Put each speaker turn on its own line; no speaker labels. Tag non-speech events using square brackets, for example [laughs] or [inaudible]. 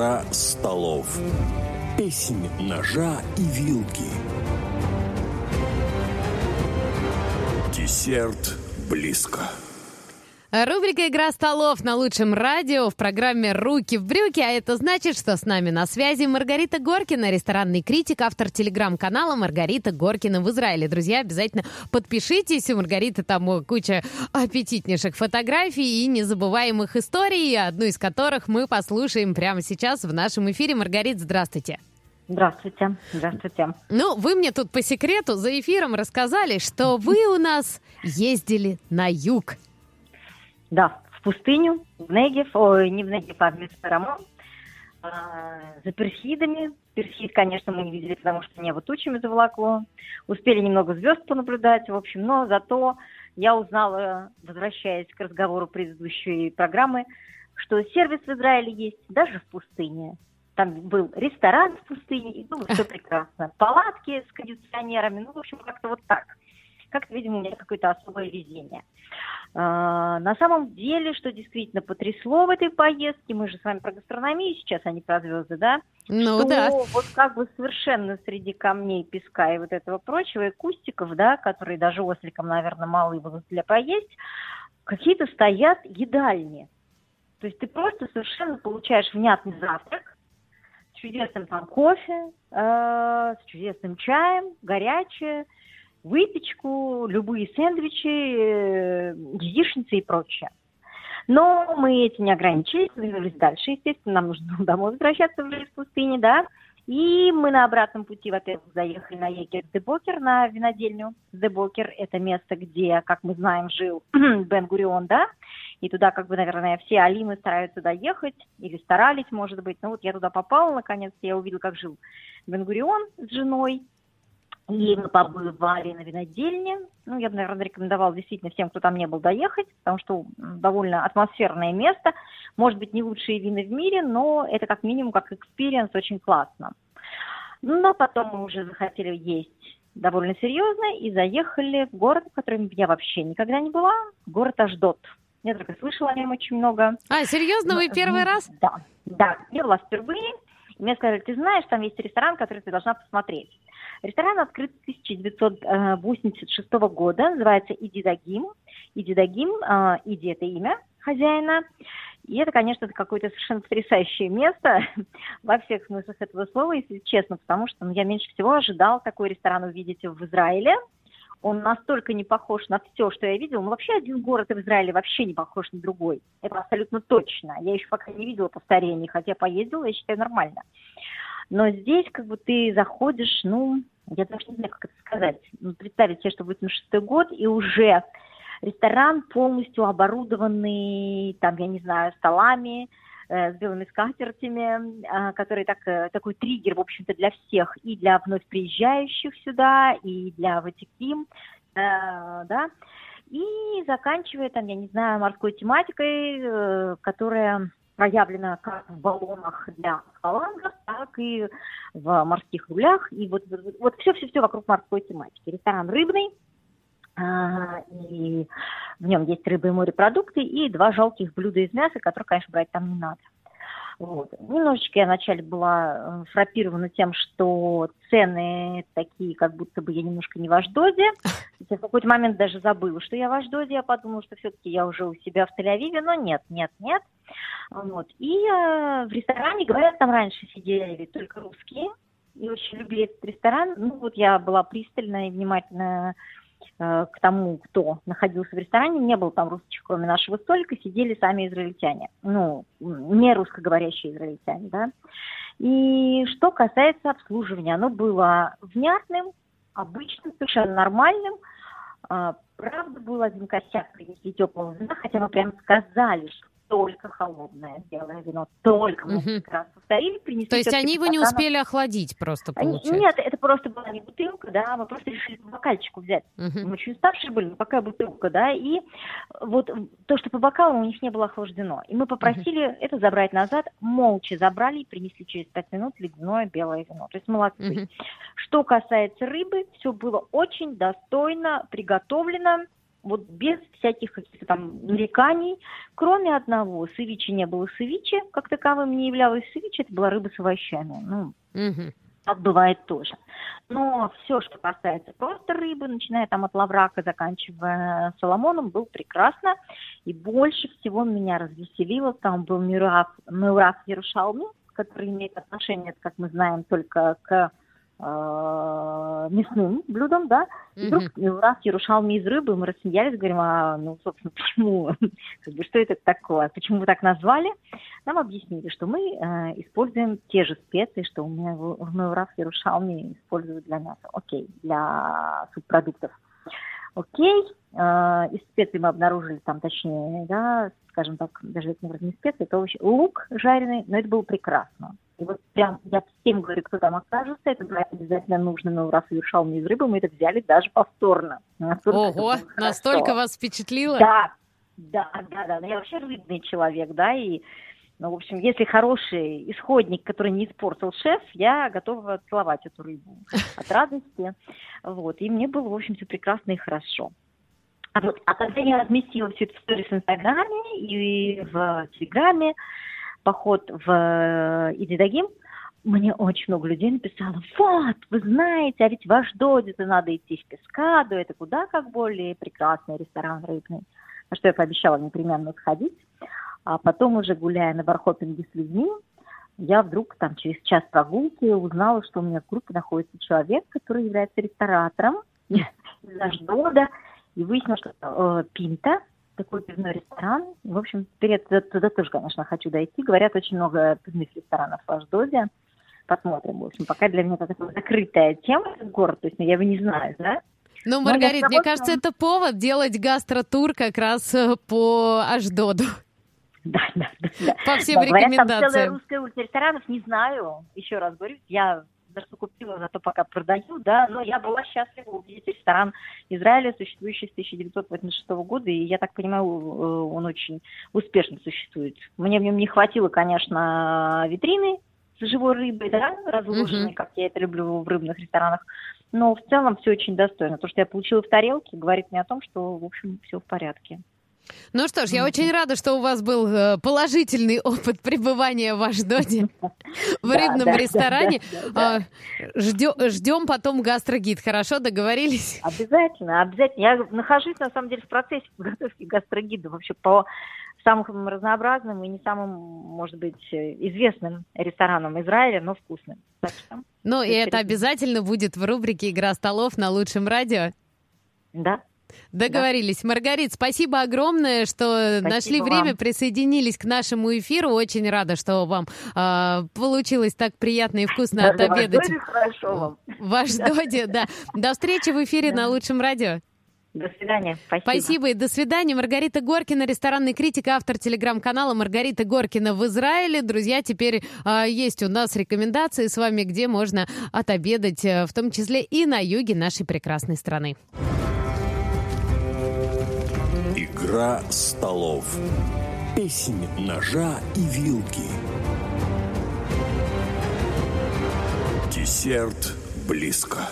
Игра столов. Песнь ножа и вилки. Десерт близко.
Рубрика «Игра столов» на лучшем радио в программе «Руки в брюки», а это значит, что с нами на связи Маргарита Горкина, ресторанный критик, автор телеграм-канала «Маргарита Горкина в Израиле». Друзья, обязательно подпишитесь, у Маргариты там куча аппетитнейших фотографий и незабываемых историй, одну из которых мы послушаем прямо сейчас в нашем эфире. Маргарит, здравствуйте.
Здравствуйте. Здравствуйте.
Ну, вы мне тут по секрету за эфиром рассказали, что вы у нас ездили на юг.
Да, в пустыню, в Негев, ой, не в Негев, а в Мецперамон, а, за персидами. Персид, конечно, мы не видели, потому что небо тучами заволокло. Успели немного звезд понаблюдать, в общем, но зато я узнала, возвращаясь к разговору предыдущей программы, что сервис в Израиле есть даже в пустыне. Там был ресторан в пустыне, и было все прекрасно. Палатки с кондиционерами, ну, в общем, как-то вот так. Как-то, видимо, у меня какое-то особое везение. А, на самом деле, что действительно потрясло в этой поездке, мы же с вами про гастрономию сейчас, а не про звезды, да?
Ну
что
да.
Вот как бы совершенно среди камней, песка и вот этого прочего, и кустиков, да, которые даже осликам, наверное, мало будут для поесть, какие-то стоят едальни. То есть ты просто совершенно получаешь внятный завтрак, с чудесным там кофе, э, с чудесным чаем, горячее, выпечку, любые сэндвичи, э, яичницы и прочее. Но мы этим не ограничились, двинулись дальше. Естественно, нам нужно домой возвращаться уже из пустыни, да. И мы на обратном пути, во-первых, заехали на Егер Дебокер, на винодельню Дебокер. Это место, где, как мы знаем, жил [clears throat] Бен Гурион, да. И туда, как бы, наверное, все олимы стараются доехать, или старались, может быть. Ну вот я туда попала, наконец, я увидела, как жил Бен Гурион с женой. И мы побывали на винодельне. Ну, я бы, наверное, рекомендовала действительно всем, кто там не был, доехать, потому что довольно атмосферное место. Может быть, не лучшие вина в мире, но это как минимум, как experience, очень классно. Но потом мы уже захотели есть довольно серьезно и заехали в город, в котором я вообще никогда не была, город Аждот. Я только слышала о нем очень много.
А, серьезно, вы первый раз?
Да, да, я была впервые. И мне сказали, ты знаешь, там есть ресторан, который ты должна посмотреть. Ресторан открыт с 1986 года, называется Иди Дагим. Иди Дагим, э, Иди это имя хозяина. И это, конечно, какое-то совершенно потрясающее место [laughs] во всех смыслах этого слова, если честно, потому что ну, я меньше всего ожидал такой ресторан увидеть в Израиле. Он настолько не похож на все, что я видела. Ну, вообще один город в Израиле вообще не похож на другой. Это абсолютно точно. Я еще пока не видела повторений, хотя поездила, я считаю, нормально. Но здесь как бы ты заходишь, ну, я даже не знаю, как это сказать. Ну, представить себе, что 86 год, и уже ресторан полностью оборудованный, там, я не знаю, столами, э, с белыми скатертями, э, который так, э, такой триггер, в общем-то, для всех, и для вновь приезжающих сюда, и для ватиким, э, да, и заканчивая там, я не знаю, морской тематикой, которая проявлена как в баллонах для аквалангов, так и в морских рулях. И вот, вот все-все-все вокруг морской тематики. Ресторан рыбный, а, и в нем есть рыба и морепродукты, и два жалких блюда из мяса, которые, конечно, брать там не надо. Вот. Немножечко я вначале была э, фрапирована тем, что цены такие, как будто бы я немножко не в Аждоде. Я в какой-то момент даже забыла, что я в Аждоде. Я подумала, что все-таки я уже у себя в Тель-Авиве, но нет, нет, нет. Вот. И э, в ресторане, говорят, там раньше сидели только русские, и очень любили этот ресторан. Ну вот я была пристальна и внимательна Э, к тому, кто находился в ресторане, не было там русских, кроме нашего столика, сидели сами израильтяне, ну, не русскоговорящие израильтяне, да. И что касается обслуживания, оно было внятным, обычным, совершенно нормальным. А, правда, был один косяк принести теплого вина, хотя мы прям сказали, что только холодное белое вино, только мы как раз повторили, принесли.
То есть они его не успели охладить просто,
Они-
получается?
Нет, это просто была не бутылка, да, мы просто решили по бокальчику взять.
Мгм.
Мы очень уставшие были, но какая бутылка, да, и вот то, что по бокалам у них не было охлаждено. И мы попросили это забрать назад, молча забрали и принесли через пять минут ледяное белое вино. То есть молодцы.
Мгм.
Что касается рыбы, все было очень достойно приготовлено. Вот без всяких каких-то там нареканий, кроме одного. Сывичи не было сывичи, как таковым не являлось сывичи, это была рыба с овощами. Ну, угу. так бывает тоже. Но все, что касается просто рыбы, начиная там от лаврака, заканчивая соломоном, был прекрасно. И больше всего меня развеселило, там был Мюраф, Мюраф Ярушалми, который имеет отношение, как мы знаем, только к мясным блюдом, да, и вдруг mm-hmm. раз Ярушалми из рыбы, мы рассмеялись, говорим, а, ну, собственно, [laughs] почему, как бы, что это такое, почему вы так назвали? Нам объяснили, что мы э, используем те же специи, что у меня в раз Ярушалми используют для мяса, окей, для субпродуктов. Окей, э, из специй мы обнаружили там, точнее, да, скажем так, даже это не специи, это овощи, лук жареный, но это было прекрасно. И вот прям я всем говорю, кто там окажется, это обязательно нужно на ура совершал мне из рыбы, мы это взяли даже повторно.
Настолько Ого, настолько вас впечатлило?
Да, да, да, да. Я вообще рыбный человек, да, и ну, в общем, если хороший исходник, который не испортил шеф, я готова целовать эту рыбу от радости. Вот. И мне было, в общем, все прекрасно и хорошо. А, вот, а когда я разместила все это в сторис в Инстаграме и в Телеграме, поход в э, Идидагим, мне очень много людей написало, вот, вы знаете, а ведь в Аждоде это надо идти в Пескаду, это куда как более прекрасный ресторан рыбный. На что я пообещала непременно сходить. А потом уже гуляя на бархопинге с людьми, я вдруг там через час прогулки узнала, что у меня в группе находится человек, который является ресторатором из Аждода, и выяснилось, что э, Пинта, такой пивной ресторан. В общем, я туда, тоже, конечно, хочу дойти. Говорят, очень много пивных ресторанов в Аждоде. Посмотрим. В общем, пока для меня это такая закрытая тема, этот город. То есть ну, я его не знаю, да?
Ну, Маргарита, мне кажется, это повод делать гастротур как раз э, по Аждоду.
Да, да, да.
По всем да, рекомендациям. Говорят, там
целая русская улица ресторанов, не знаю. Еще раз говорю, я даже купила, зато пока продаю, да, но я была счастлива увидеть ресторан Израиля, существующий с 1986 года, и я так понимаю, э, он очень успешно существует. Мне в нем не хватило, конечно, витрины с живой рыбой, да, разложенной, mm-hmm. как я это люблю в рыбных ресторанах, но в целом все очень достойно. То, что я получила в тарелке, говорит мне о том, что, в общем, все в порядке.
Ну что ж, я очень рада, что у вас был э, положительный [laughs] опыт пребывания в Аждоде [laughs] в рыбном ресторане. А, ждем потом гастрогид. Хорошо, договорились? [laughs]
Обязательно, обязательно. Я нахожусь, на самом деле, в процессе подготовки гастрогида вообще по самым разнообразным и не самым, может быть, известным ресторанам Израиля, но вкусным.
ну, и это обязательно будет в рубрике «Игра столов» на лучшем радио.
Да,
Договорились. Да. Маргарит, спасибо огромное, что спасибо нашли время, вам. присоединились к нашему эфиру. Очень рада, что вам э, получилось так приятно и вкусно Даже отобедать. В
хорошо вам.
В Аждоде, да. До встречи в эфире на Лучшем радио.
До свидания. Спасибо.
Спасибо и до свидания. Маргарита Горкина, ресторанный критик, автор телеграм-канала Маргарита Горкина в Израиле. Друзья, теперь э, есть у нас рекомендации с вами, где можно отобедать, э, в том числе и на юге нашей прекрасной страны.
Игра столов. Песнь ножа и вилки. Десерт близко.